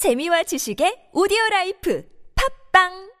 재미와 지식의 오디오 라이프 팝빵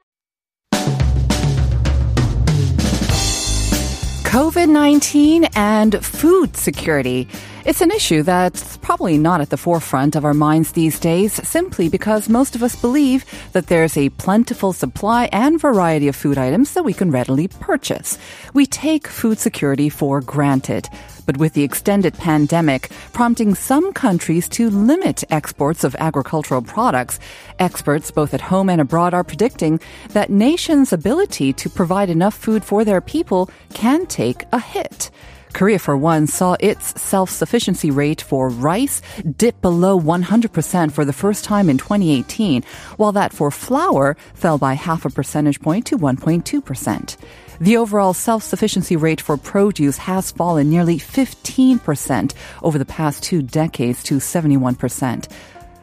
COVID 19 and food security. It's an issue that's probably not at the forefront of our minds these days simply because most of us believe that there's a plentiful supply and variety of food items that we can readily purchase. We take food security for granted. But with the extended pandemic prompting some countries to limit exports of agricultural products, experts both at home and abroad are predicting that nations' ability to provide enough food for their people can take a hit. Korea, for one, saw its self-sufficiency rate for rice dip below 100% for the first time in 2018, while that for flour fell by half a percentage point to 1.2%. The overall self-sufficiency rate for produce has fallen nearly 15% over the past two decades to 71%.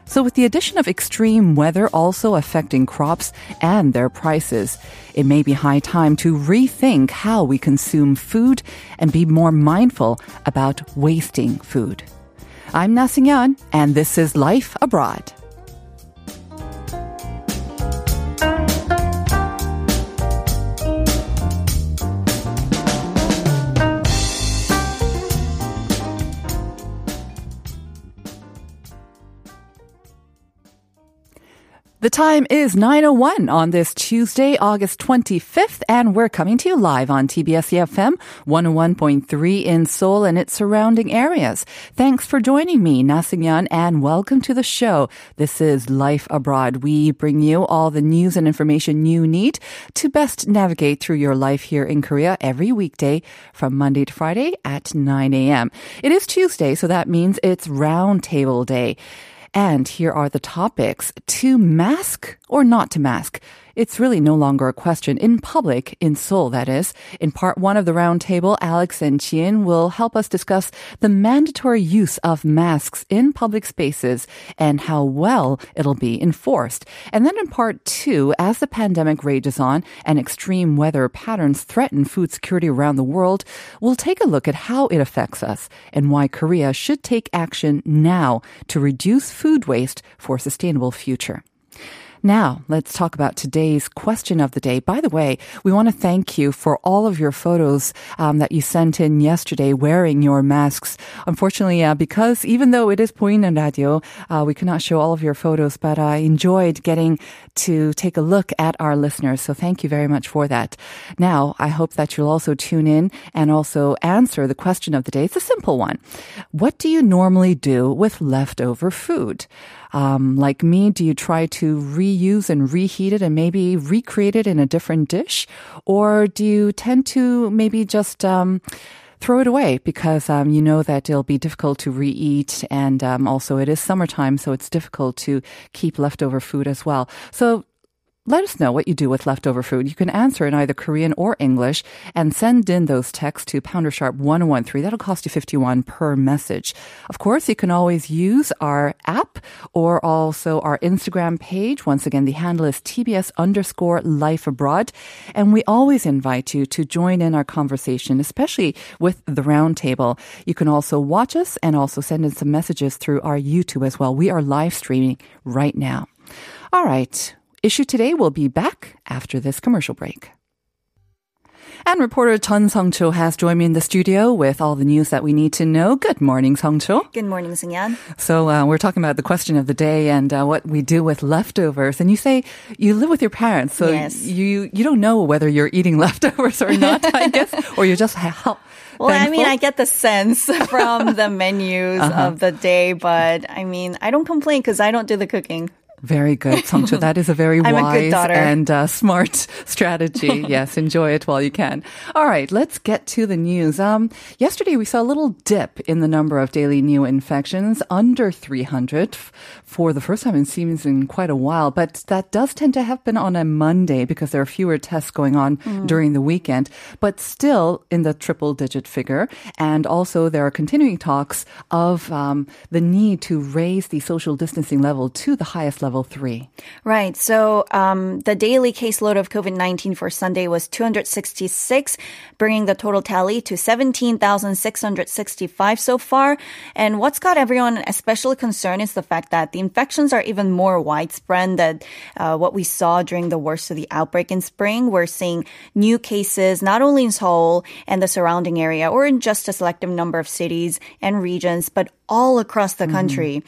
So, with the addition of extreme weather also affecting crops and their prices, it may be high time to rethink how we consume food and be more mindful about wasting food. I'm Na Yan, and this is Life Abroad. The time is 9.01 on this Tuesday, August 25th, and we're coming to you live on TBS EFM 101.3 in Seoul and its surrounding areas. Thanks for joining me, Nasigyan, and welcome to the show. This is Life Abroad. We bring you all the news and information you need to best navigate through your life here in Korea every weekday from Monday to Friday at 9 a.m. It is Tuesday, so that means it's Roundtable Day. And here are the topics. To mask or not to mask? It's really no longer a question in public, in Seoul, that is. In part one of the roundtable, Alex and Chien will help us discuss the mandatory use of masks in public spaces and how well it'll be enforced. And then in part two, as the pandemic rages on and extreme weather patterns threaten food security around the world, we'll take a look at how it affects us and why Korea should take action now to reduce food waste for a sustainable future. Now, let's talk about today's question of the day. By the way, we want to thank you for all of your photos um, that you sent in yesterday wearing your masks. Unfortunately, uh, because even though it is Poinan Radio, uh, we cannot show all of your photos, but I enjoyed getting to take a look at our listeners. So thank you very much for that. Now, I hope that you'll also tune in and also answer the question of the day. It's a simple one. What do you normally do with leftover food? Um, like me, do you try to reuse and reheat it and maybe recreate it in a different dish? Or do you tend to maybe just, um, throw it away because um, you know that it'll be difficult to re-eat and um, also it is summertime so it's difficult to keep leftover food as well so let us know what you do with leftover food. You can answer in either Korean or English and send in those texts to pounder sharp 1013. That'll cost you 51 per message. Of course, you can always use our app or also our Instagram page. Once again, the handle is TBS underscore life abroad. And we always invite you to join in our conversation, especially with the roundtable. You can also watch us and also send in some messages through our YouTube as well. We are live streaming right now. All right. Issue Today We'll be back after this commercial break. And reporter Chun Song-cho has joined me in the studio with all the news that we need to know. Good morning, Song-cho. Good morning, Sungyan. So uh, we're talking about the question of the day and uh, what we do with leftovers. And you say you live with your parents, so Yes. you you don't know whether you're eating leftovers or not, I guess, or you just help. Well, I mean, I get the sense from the menus Uh-huh. of the day, but I mean, I don't complain because I don't do the cooking. Very good, Songcho. That is a very I'm a wise good and uh, smart strategy. yes, enjoy it while you can. All right, let's get to the news. Um, yesterday we saw a little dip in the number of daily new infections under 300 f- for the first time it seems in quite a while. But that does tend to happen on a Monday because there are fewer tests going on Mm. during the weekend. But still in the triple digit figure, and also there are continuing talks of um, the need to raise the social distancing level to the highest level level three. Right. So um, the daily caseload of COVID 19 for Sunday was 266, bringing the total tally to 17,665 so far. And what's got everyone especially concerned is the fact that the infections are even more widespread than uh, what we saw during the worst of the outbreak in spring. We're seeing new cases not only in Seoul and the surrounding area or in just a selective number of cities and regions, but all across the country.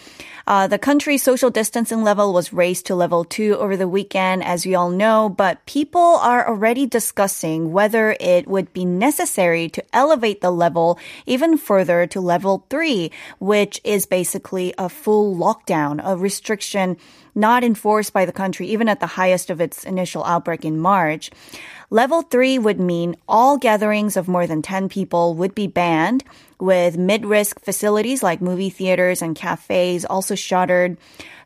Uh, the country's social distancing level was raised to level two over the weekend, as we all know, but people are already discussing whether it would be necessary to elevate the level even further to level three, which is basically a full lockdown, a restriction not enforced by the country even at the highest of its initial outbreak in March. Level three would mean all gatherings of more than 10 people would be banned, with mid-risk facilities like movie theaters and cafes also shuttered.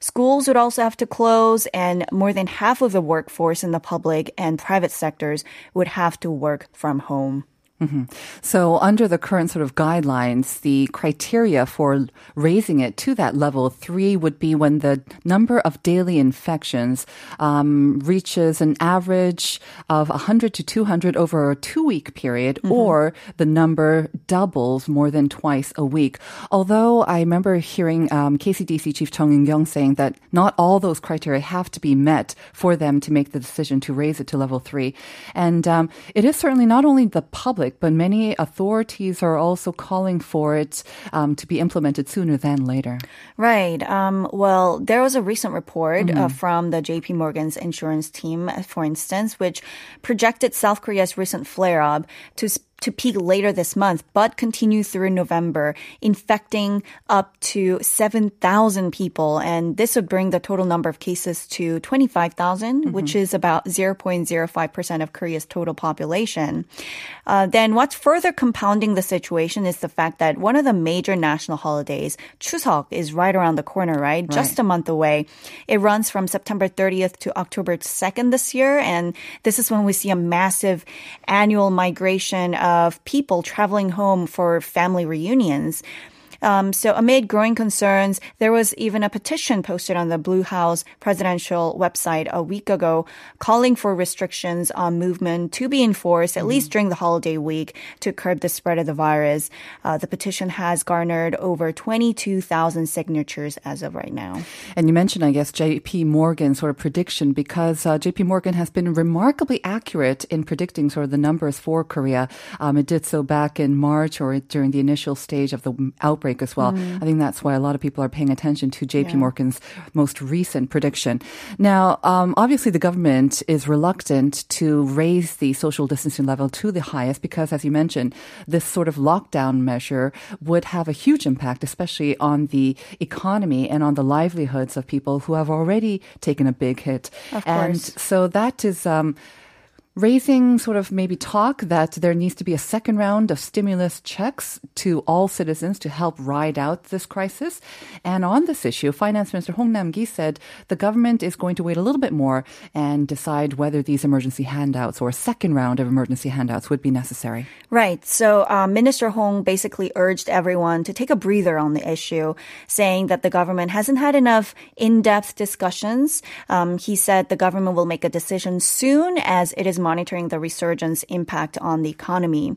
Schools would also have to close, and more than half of the workforce in the public and private sectors would have to work from home. Mm-hmm. So, under the current sort of guidelines, the criteria for raising it to that level three would be when the number of daily infections um, reaches an average of 100 to 200 over a two week period, mm-hmm. or the number doubles more than twice a week. Although I remember hearing um, KCDC Chief Chung Eun-kyung saying that not all those criteria have to be met for them to make the decision to raise it to level three. And um, it is certainly not only the public but many authorities are also calling for it um, to be implemented sooner than later. Right. Um, well, there was a recent report uh, mm-hmm. uh, from the JP Morgan's insurance team, for instance, which projected South Korea's recent flare up to to peak later this month, but continue through November, infecting up to 7,000 people. And this would bring the total number of cases to 25,000, mm-hmm. which is about 0.05% of Korea's total population. Uh, then what's further compounding the situation is the fact that one of the major national holidays, Chuseok, is right around the corner, right? right? Just a month away. It runs from September 30th to October 2nd this year. And this is when we see a massive annual migration of people traveling home for family reunions. Um, so amid growing concerns, there was even a petition posted on the Blue House presidential website a week ago calling for restrictions on movement to be enforced, at mm-hmm. least during the holiday week, to curb the spread of the virus. Uh, the petition has garnered over 22,000 signatures as of right now. And you mentioned, I guess, JP Morgan sort of prediction because uh, JP Morgan has been remarkably accurate in predicting sort of the numbers for Korea. Um, it did so back in March or during the initial stage of the outbreak break as well. Mm. I think that's why a lot of people are paying attention to JP yeah. Morgan's most recent prediction. Now, um, obviously, the government is reluctant to raise the social distancing level to the highest because, as you mentioned, this sort of lockdown measure would have a huge impact, especially on the economy and on the livelihoods of people who have already taken a big hit. Of and so that is. Um, raising sort of maybe talk that there needs to be a second round of stimulus checks to all citizens to help ride out this crisis. And on this issue, Finance Minister Hong Nam-ki said the government is going to wait a little bit more and decide whether these emergency handouts or a second round of emergency handouts would be necessary. Right. So uh, Minister Hong basically urged everyone to take a breather on the issue, saying that the government hasn't had enough in-depth discussions. Um, he said the government will make a decision soon as it is monitoring the resurgence impact on the economy.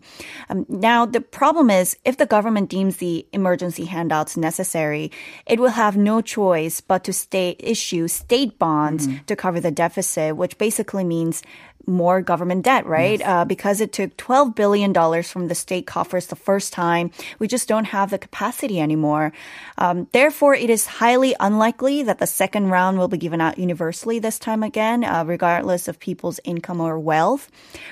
Um, now, the problem is if the government deems the emergency handouts necessary, it will have no choice but to state, issue state bonds mm-hmm. to cover the deficit, which basically means more government debt, right? Yes. Uh, because it took $12 billion from the state coffers the first time. We just don't have the capacity anymore. Um, therefore, it is highly unlikely that the second round will be given out universally this time again, uh, regardless of people's income or wealth.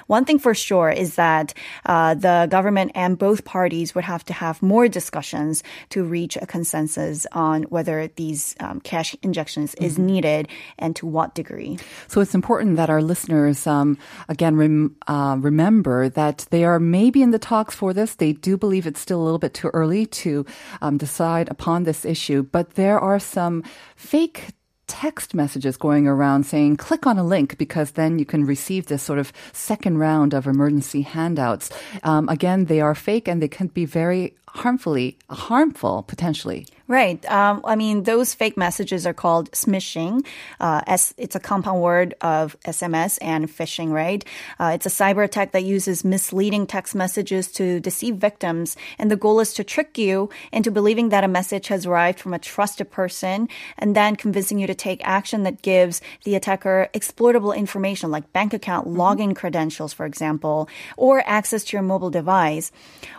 One thing for sure is that uh, the government and both parties would have to have more discussions to reach a consensus on whether these um, cash injections mm-hmm. is needed and to what degree. So it's important that our listeners um, um, again, rem, uh, remember that they are maybe in the talks for this. They do believe it's still a little bit too early to um, decide upon this issue, but there are some fake text messages going around saying click on a link because then you can receive this sort of second round of emergency handouts. Um, again, they are fake and they can be very harmfully harmful potentially. Right. Um, I mean, those fake messages are called smishing. Uh, it's a compound word of SMS and phishing, right? Uh, it's a cyber attack that uses misleading text messages to deceive victims. And the goal is to trick you into believing that a message has arrived from a trusted person and then convincing you to take action that gives the attacker exploitable information like bank account login credentials, for example, or access to your mobile device.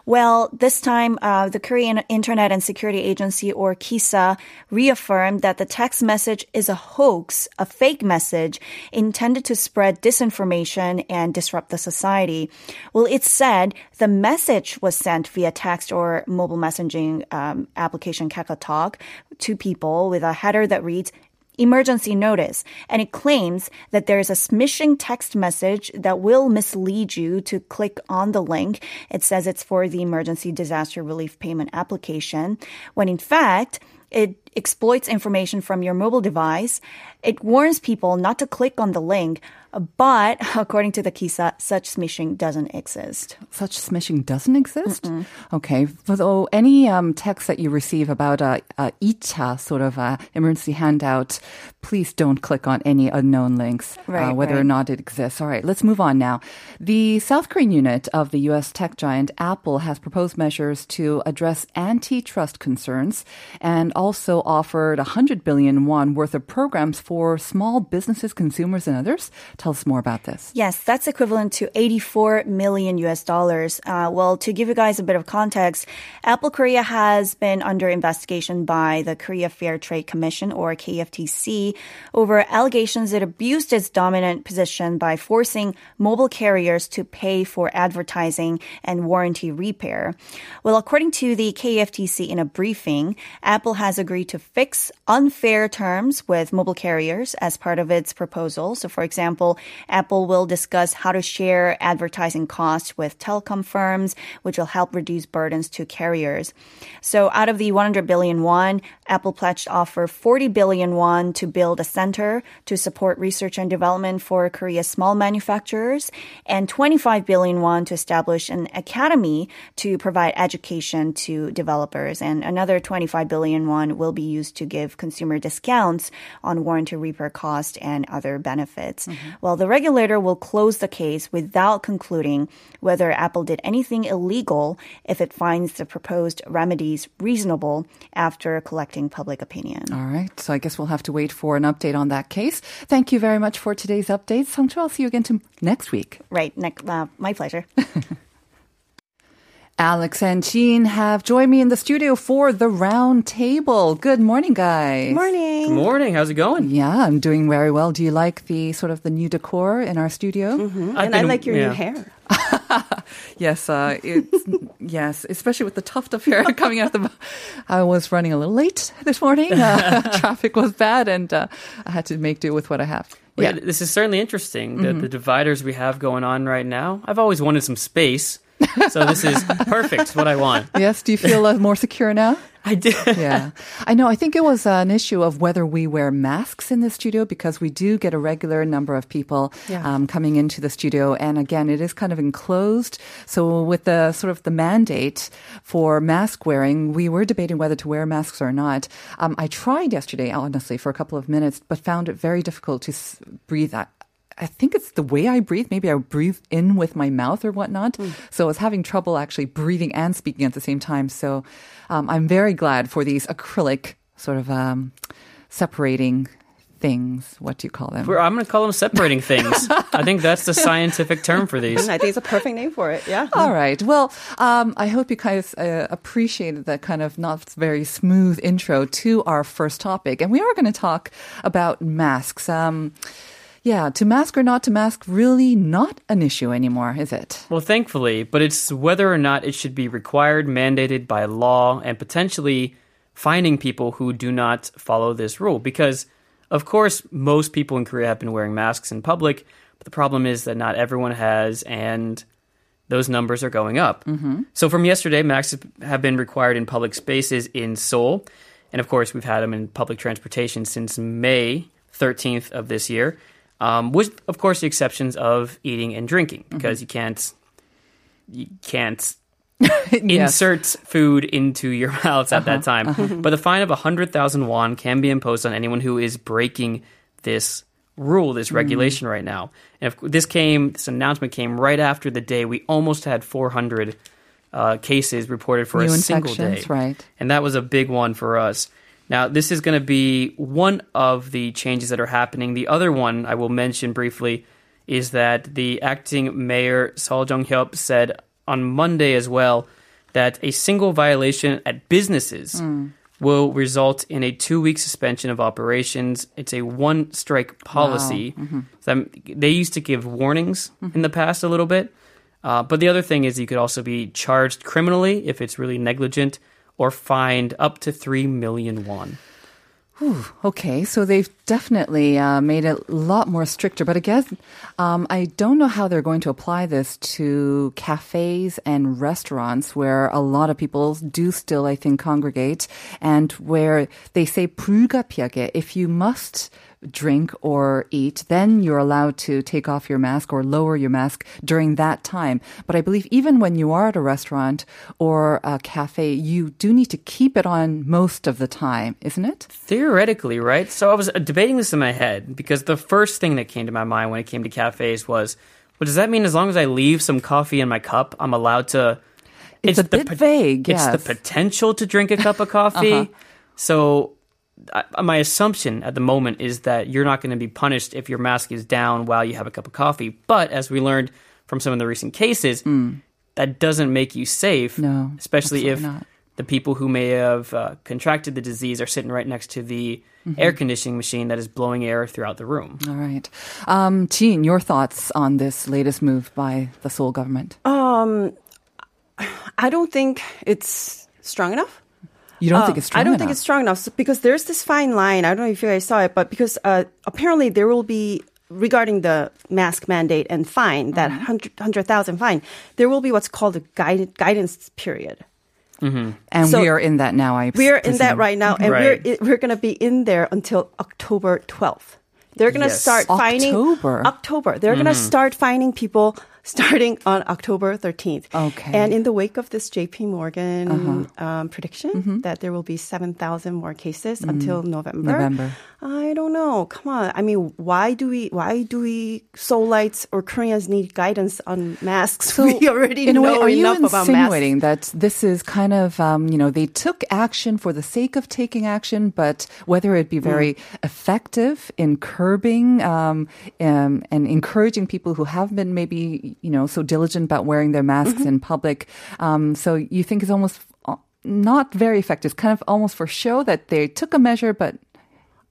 Well, this time, uh, the Korean Internet and Security Agency, or KISA, reaffirmed that the text message is a hoax, a fake message intended to spread disinformation and disrupt the society. Well, it said the message was sent via text or mobile messaging um, application KakaoTalk to people with a header that reads, emergency notice. And it claims that there is a smishing text message that will mislead you to click on the link. It says it's for the emergency disaster relief payment application, when in fact, it exploits information from your mobile device. It warns people not to click on the link, but according to the KISA, such smishing doesn't exist. Such smishing doesn't exist? Mm-mm. Okay. So any um, text that you receive about a, a ICHA sort of a emergency handout, please don't click on any unknown links, uh, right, uh, whether right. or not it exists. All right, let's move on now. The South Korean unit of the U.S. tech giant Apple has proposed measures to address antitrust concerns and also offered 100 billion won worth of programs for small businesses, consumers, and others Tell us more about this. Yes, that's equivalent to 84 million US dollars. Uh, well, to give you guys a bit of context, Apple Korea has been under investigation by the Korea Fair Trade Commission, or KFTC, over allegations it abused its dominant position by forcing mobile carriers to pay for advertising and warranty repair. Well, according to the KFTC in a briefing, Apple has agreed to fix unfair terms with mobile carriers as part of its proposal. So, for example, Apple will discuss how to share advertising costs with telecom firms, which will help reduce burdens to carriers. So out of the 100 billion won, Apple pledged to offer 40 billion won to build a center to support research and development for Korea's small manufacturers and 25 billion won to establish an academy to provide education to developers. And another 25 billion won will be used to give consumer discounts on warranty repair cost and other benefits. Mm-hmm. Well, the regulator will close the case without concluding whether Apple did anything illegal if it finds the proposed remedies reasonable after collecting public opinion. All right. So I guess we'll have to wait for an update on that case. Thank you very much for today's update. Songcho, I'll see you again next week. Right. Ne- uh, my pleasure. Alex and Jean have joined me in the studio for the round table. Good morning, guys. Morning. Good morning. How's it going? Yeah, I'm doing very well. Do you like the sort of the new decor in our studio? Mm-hmm. And been, I like your yeah. new hair. yes, uh, yes, especially with the tuft of hair coming out the. I was running a little late this morning. Uh, traffic was bad, and uh, I had to make do with what I have. Well, yeah. this is certainly interesting. The, mm-hmm. the dividers we have going on right now. I've always wanted some space so this is perfect. what I want. Yes. Do you feel uh, more secure now? I do. yeah. I know. I think it was uh, an issue of whether we wear masks in the studio because we do get a regular number of people yeah. um, coming into the studio. And again, it is kind of enclosed. So with the sort of the mandate for mask wearing, we were debating whether to wear masks or not. Um, I tried yesterday, honestly, for a couple of minutes, but found it very difficult to breathe I think it's the way I breathe. Maybe I breathe in with my mouth or whatnot. Mm. So I was having trouble actually breathing and speaking at the same time. So um, I'm very glad for these acrylic sort of um, separating things. What do you call them? I'm going to call them separating things. I think that's the scientific term for these. I think it's a perfect name for it. Yeah. All right. Well, um, I hope you guys uh, appreciated that kind of not very smooth intro to our first topic. And we are going to talk about masks. Um, yeah, to mask or not to mask, really not an issue anymore, is it? Well, thankfully, but it's whether or not it should be required, mandated by law, and potentially finding people who do not follow this rule. Because, of course, most people in Korea have been wearing masks in public, but the problem is that not everyone has, and those numbers are going up. Mm-hmm. So, from yesterday, masks have been required in public spaces in Seoul. And of course, we've had them in public transportation since May 13th of this year um, with of course the exceptions of eating and drinking because mm-hmm. you can't you can't inserts food into your mouths at that time. But the fine of 100,000 won can be imposed on anyone who is breaking this rule, this regulation right now. And if this came, this announcement came right after the day we almost had 400 uh, cases reported for New a single day. right. And that was a big one for us. Now, this is going to be one of the changes that are happening. The other one I will mention briefly is that the acting mayor, Seo Jung-hyup, said on Monday as well that a single violation at businesses hmm. will result in a two-week suspension of operations. It's a one-strike policy. Mm-hmm. So um, they used to give warnings mm-hmm. in the past a little bit. Uh, but the other thing is you could also be charged criminally if it's really negligent or fined up to 3 million won. Okay, so they've definitely uh, made it a lot more stricter. But again, um, I don't know how they're going to apply this to cafes and restaurants where a lot of people do still, I think, congregate and where they say 불가피하게, if you must drink or eat, then you're allowed to take off your mask or lower your mask during that time. But I believe even when you are at a restaurant or a cafe, you do need to keep it on most of the time, isn't it? Theoretically, right? So I was uh, debating this in my head because the first thing that came to my mind when it came to cafes was, well, does that mean as long as I leave some coffee in my cup, I'm allowed to? It's a the bit vague, It's the yes. Uh-huh. potential to drink a cup of coffee. So I, my assumption at the moment is that you're not going to be punished if your mask is down while you have a cup of coffee. But as we learned from some of the recent cases, that doesn't make you safe. No, especially if not. The people who may have uh, contracted the disease are sitting right next to the Mm-hmm. air conditioning machine that is blowing air throughout the room. All right. Um, Jean, your thoughts on this latest move by the Seoul government? Um, I don't think it's strong enough. You don't Uh, think it's strong I don't enough? think it's strong enough because there's this fine line. I don't know if you guys saw it, but because uh, apparently there will be regarding the mask mandate and fine that Mm-hmm. 100 100,000 fine, there will be what's called a guide, guidance period. Mm-hmm. and so- we are in that now. I We're in that right now, and Right. we're we're going to be in there until October 12th. They're going to Yes. start fining October. October. They're going to mm-hmm. start fining people starting on October 13th. Okay. And in the wake of this JP Morgan Uh-huh. um, prediction Mm-hmm. that there will be 7,000 more cases until November. November. I don't know. Come on. I mean, why do we why do we Seoulites or Koreans need guidance on masks? we already in a way, know are you enough about masks. insinuating that this is kind of, um, you know, they took action for the sake of taking action, but whether it be very effective in curbing um, um, and encouraging people who have been maybe, you know, so diligent about wearing their masks in public, um, so you think it's almost uh, not very effective, kind of almost for show that they took a measure, but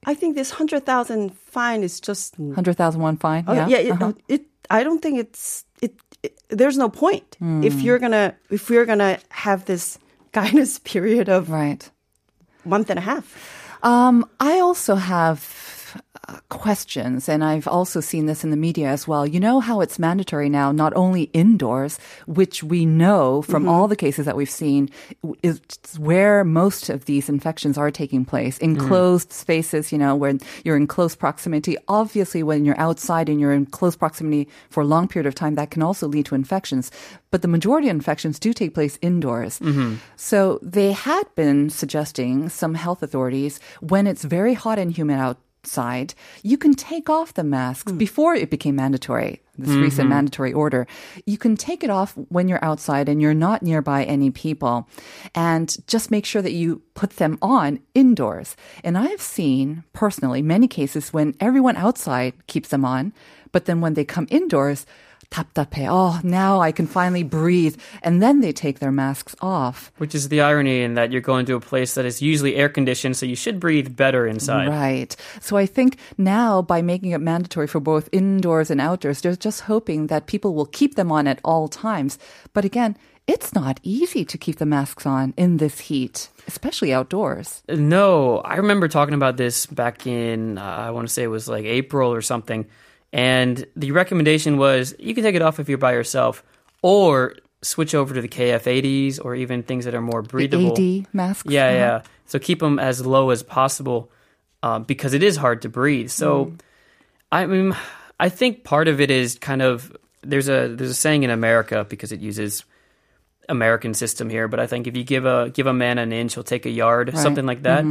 I think this 100,000 fine is just 100,000 won fine. Oh, yeah. yeah, it, Uh-huh. it. I don't think it's it. it there's no point Hmm. if you're gonna if we're gonna have this guidance period of Right. month and a half. Um, I also have uh, questions, and I've also seen this in the media as well. You know how it's mandatory now, not only indoors, which we know from mm-hmm. all the cases that we've seen is where most of these infections are taking place, enclosed mm. spaces, you know, where you're in close proximity. Obviously, when you're outside and you're in close proximity for a long period of time, that can also lead to infections. But the majority of infections do take place indoors. Mm-hmm. So they had been suggesting, some health authorities, when it's very hot and humid outside, you can take off the masks hmm. before it became mandatory, this mm-hmm. recent mandatory order. You can take it off when you're outside and you're not nearby any people. And just make sure that you put them on indoors. And I've seen personally many cases when everyone outside keeps them on, but then when they come indoors, 답답해. Oh, now I can finally breathe. And then they take their masks off. Which is the irony in that you're going to a place that is usually air conditioned, so you should breathe better inside. Right. So I think now by making it mandatory for both indoors and outdoors, they're just hoping that people will keep them on at all times. But again, it's not easy to keep the masks on in this heat, especially outdoors. No, I remember talking about this back in, uh, I want to say it was like April or something. and the recommendation was you can take it off if you're by yourself or switch over to the KF80s or even things that are more breathable. The AD masks. Yeah, uh-huh. yeah. So keep them as low as possible uh, because it is hard to breathe. So, I mean, I think part of it is kind of there's a there's a saying in America because it uses American system here, but I think if you give a give a man an inch, he'll take a yard, Right. something like that.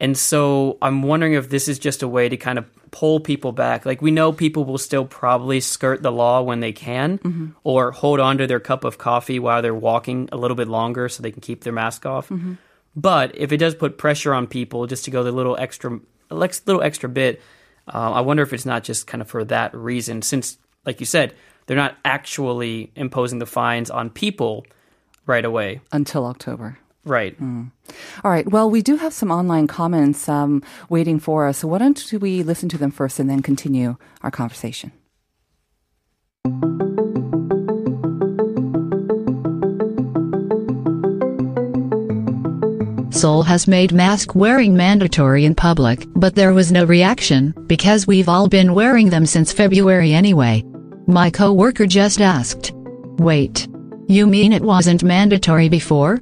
And so I'm wondering if this is just a way to kind of pull people back. Like we know people will still probably skirt the law when they can, or hold on to their cup of coffee while they're walking a little bit longer so they can keep their mask off. But if it does put pressure on people just to go the little extra, little extra bit, uh, I wonder if it's not just kind of for that reason. Since, like you said, they're not actually imposing the fines on people right away. Until October. Right. All right. Well, we do have some online comments um, waiting for us. So why don't we listen to them first and then continue our conversation? Seoul has made mask wearing mandatory in public, but there was no reaction, because we've all been wearing them since February anyway. My coworker just asked. Wait. You mean it wasn't mandatory before?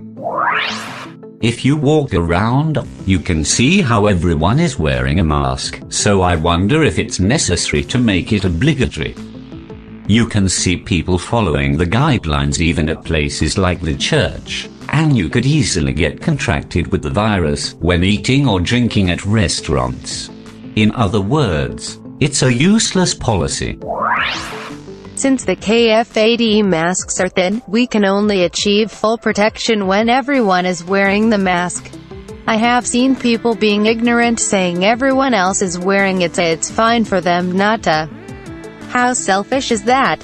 If you walk around, you can see how everyone is wearing a mask, so I wonder if it's necessary to make it obligatory. You can see people following the guidelines even at places like the church, and you could easily get contracted with the virus when eating or drinking at restaurants. In other words, it's a useless policy. Since the KF80 masks are thin, we can only achieve full protection when everyone is wearing the mask. I have seen people being ignorant saying everyone else is wearing it so it's fine for them not to. How selfish is that?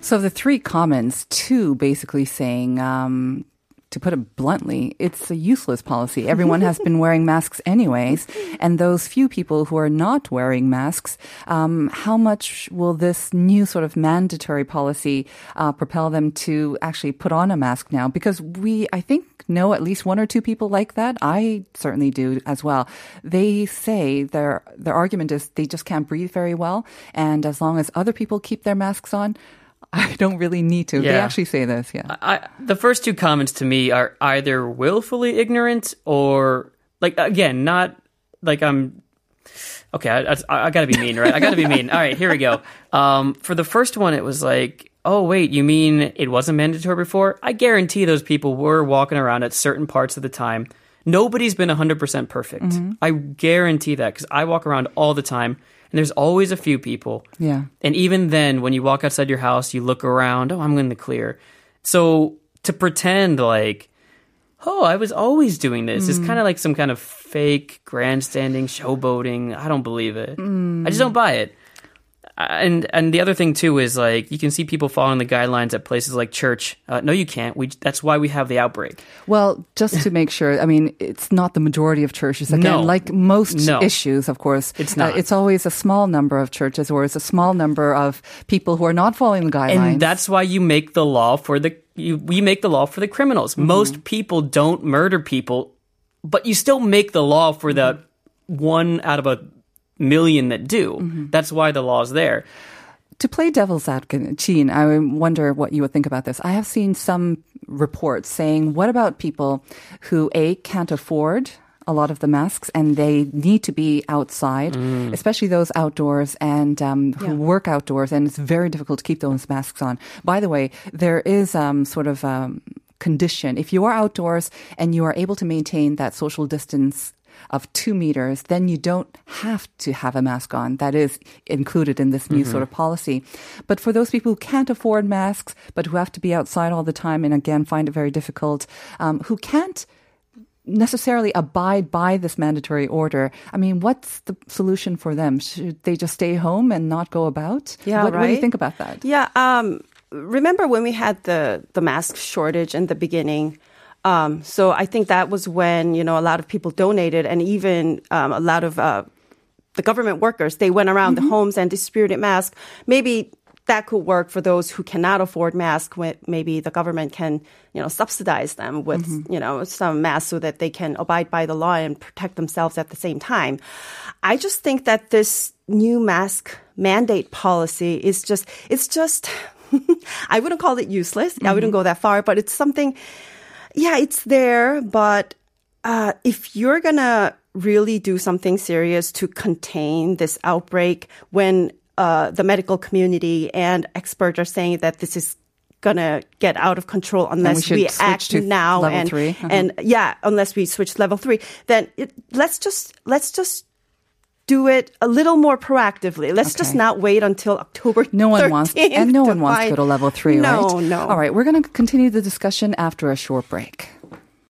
So the three comments, two basically saying, um, to put it bluntly, it's a useless policy. Everyone has been wearing masks anyways, and those few people who are not wearing masks, um, how much will this new sort of mandatory policy uh, propel them to actually put on a mask now? Because we, I think, know at least one or two people like that. I certainly do as well. They say their their argument is they just can't breathe very well, and as long as other people keep their masks on. I don't really need to. They actually say this, yeah. I, the first two comments to me are either willfully ignorant or like again not like I'm okay. I, I, I got to be mean, right? I got to be mean. All right, here we go. Um, for the first one, it was like, oh wait, you mean it wasn't mandatory before? I guarantee those people were walking around at certain parts of the time. Nobody's been 100% perfect. I guarantee that because I walk around all the time. And there's always a few people Yeah. and even then, when you walk outside your house, you look around, oh, I'm in the clear. So to pretend like, oh, I was always doing this is mm. kind of like some kind of fake grandstanding, showboating. I don't believe it. I just don't buy it. And and the other thing too is like you can see people following the guidelines at places like church. Uh, no, you can't. We that's why we have the outbreak. Well, just to make sure, I mean, it's not the majority of churches. Again, No. like most No. issues, of course, It's uh, not. it's always a small number of churches or it's a small number of people who are not following the guidelines. And that's why you make the law for the you, you make the law for the criminals. Most people don't murder people, but you still make the law for the one out of a million that do. That's why the law's there. To play devil's advocate, Gene, I wonder what you would think about this. I have seen some reports saying, what about people who, A, can't afford a lot of the masks and they need to be outside, especially those outdoors and um, who work outdoors, and it's very difficult to keep those masks on. By the way, there is um, sort of um, condition. If you are outdoors and you are able to maintain that social distance of two meters, then you don't have to have a mask on. That is included in this new sort of policy. But for those people who can't afford masks, but who have to be outside all the time and again find it very difficult, um, who can't necessarily abide by this mandatory order. I mean, what's the solution for them? Should they just stay home and not go about? Yeah, what, what do you think about that? Yeah. Um, remember when we had the the mask shortage in the beginning? Um, so I think that was when you know a lot of people donated, and even um, a lot of uh, the government workers they went around the homes and distributed masks. Maybe that could work for those who cannot afford masks. Maybe the government can you know subsidize them with you know some masks so that they can abide by the law and protect themselves at the same time. I just think that this new mask mandate policy is just it's just I wouldn't call it useless. I wouldn't go that far, but it's something yeah, it's there, but uh, if you're gonna really do something serious to contain this outbreak when uh, the medical community and experts are saying that this is gonna get out of control unless should we act now level and three? Uh-huh. and yeah, unless we switch level three, then it, let's just let's just do it a little more proactively. Let's just not wait until October. No one wants, 13th and no one wants to go to level three, no, right? No, All right, we're going to continue the discussion after a short break.